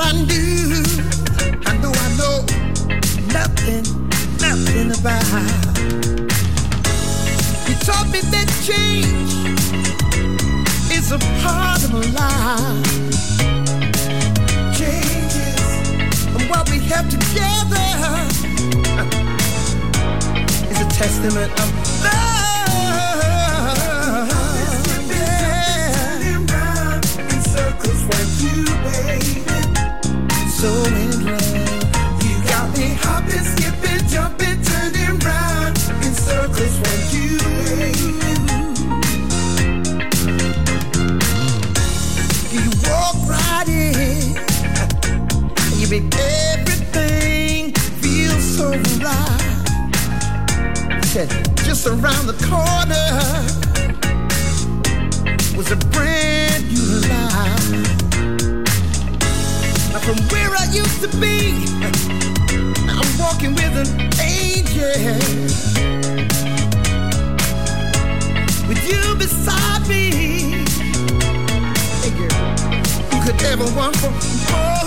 what I do. I do. I know nothing, nothing about. You taught me that change is a part of life. Changes and what we have together is a testament of so in love. You got me hopping, skipping, jumping, turning round in circles when you. You walk right in. You make everything feel so alive. Said just around the corner was a brand new life from where I used to be. I'm walking with an angel. With you beside me. Hey girl, who could ever want for more?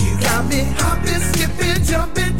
You got me hopping, skipping, jumping.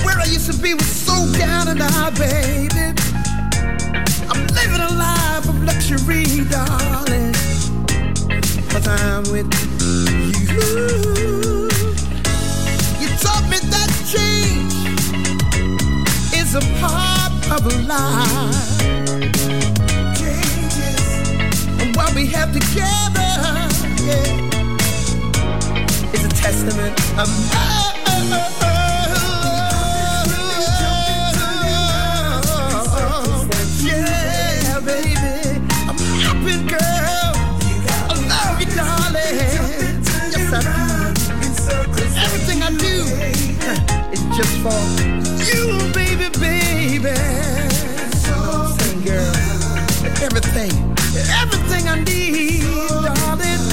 Where I used to be was so down and out, baby. I'm living a life of luxury, darling. But I'm with you. You taught me that change is a part of life. Changes and what we have together yeah, is a testament of love. for you, baby, baby. Everything, girl. Everything. Everything I need, darling.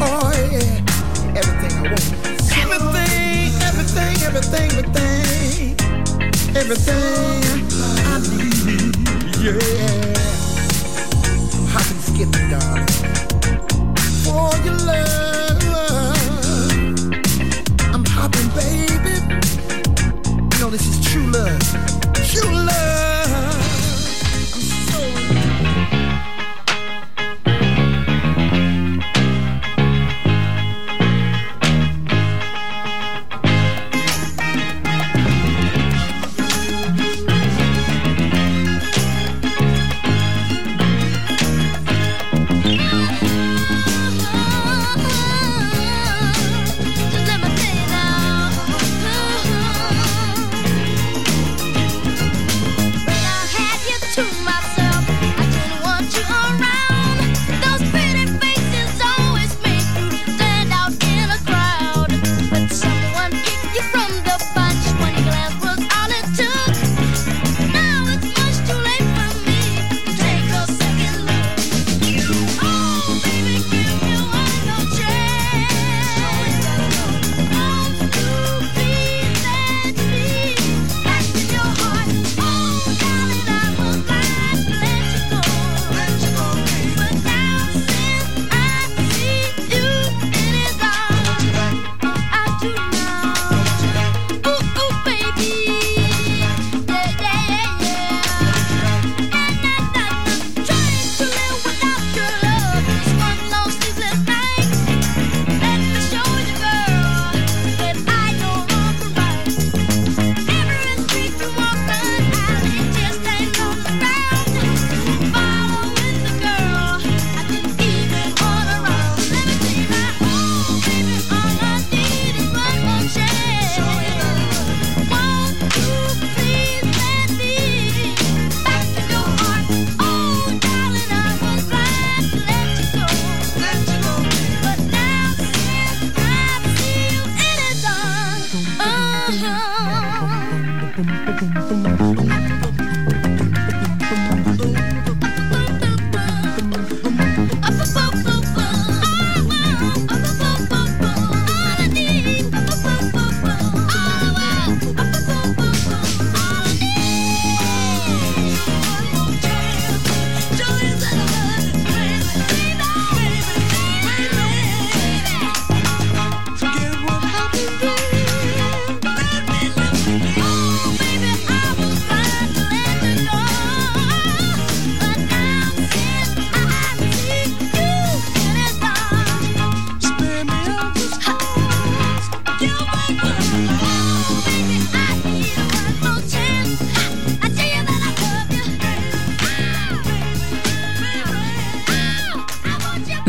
Oh, yeah. Everything I want. Everything, everything, everything, everything. Everything I need, yeah. I can skip it, darling. For your love. true love. True love.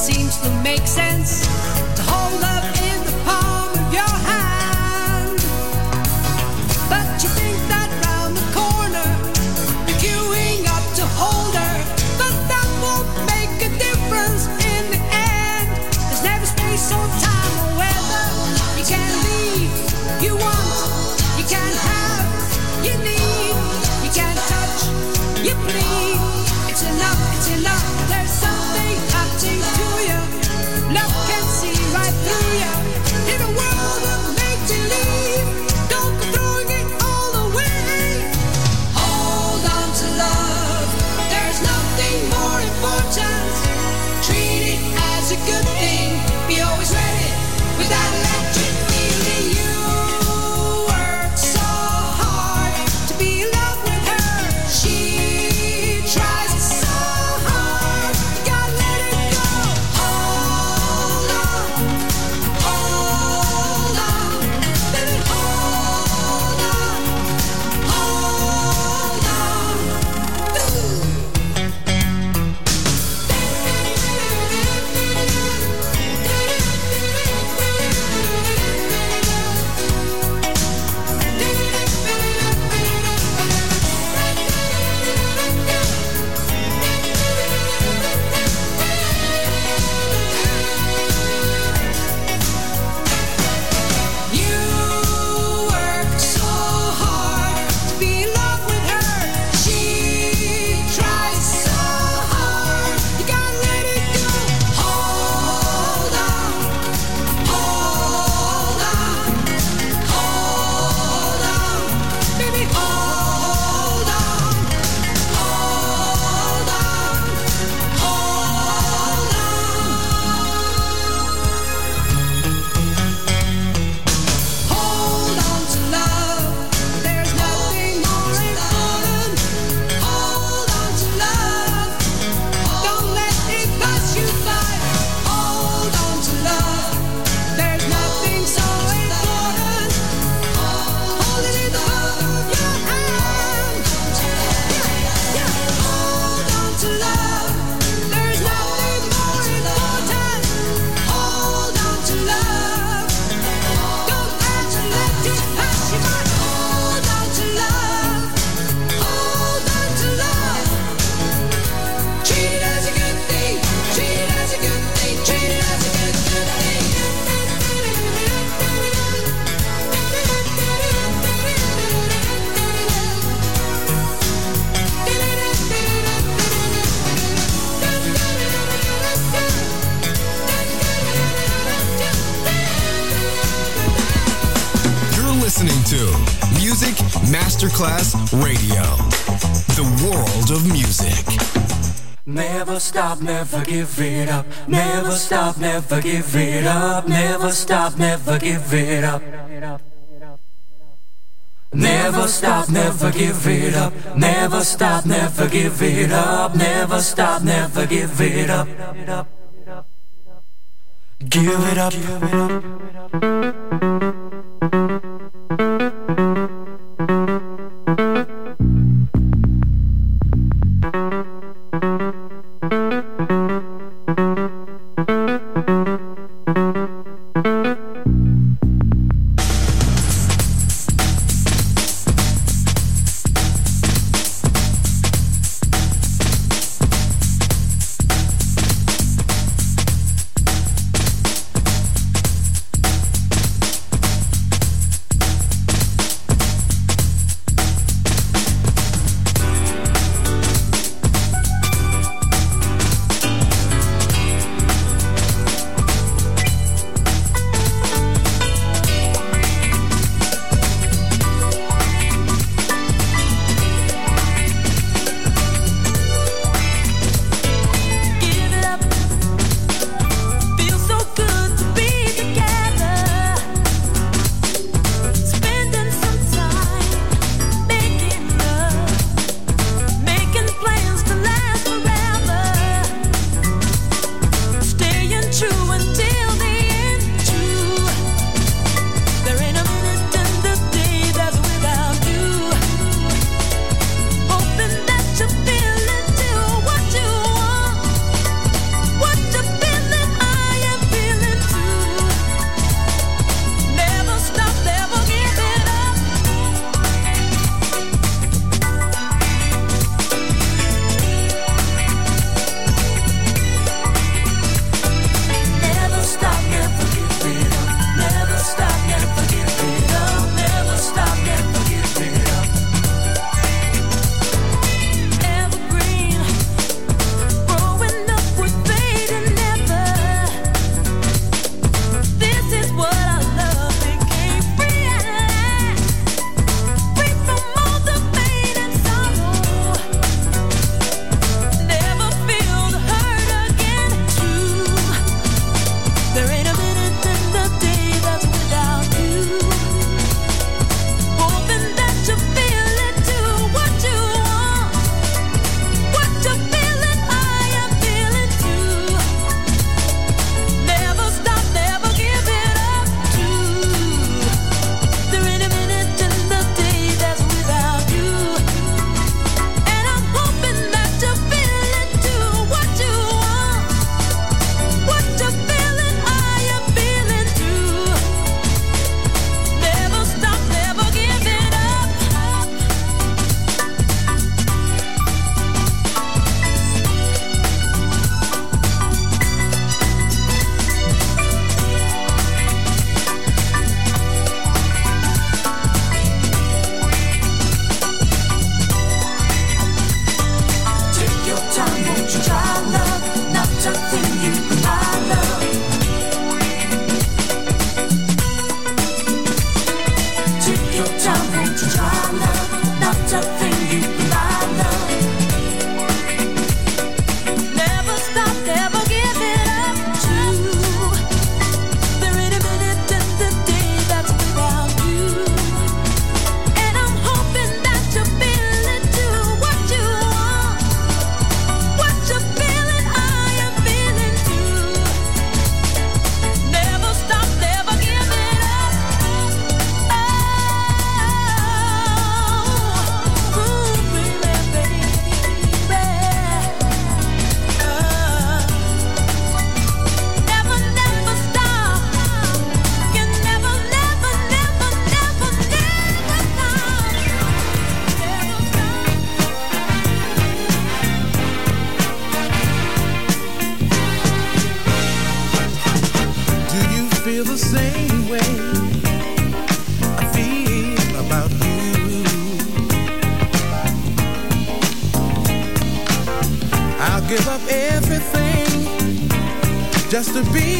seems to make sense. To hold up. give it up. Never stop, never give it up. Never stop, never give it up. Never stop, never give it up. Never stop, never give it up. Never stop, never give it up. Give it up. Give it up. to be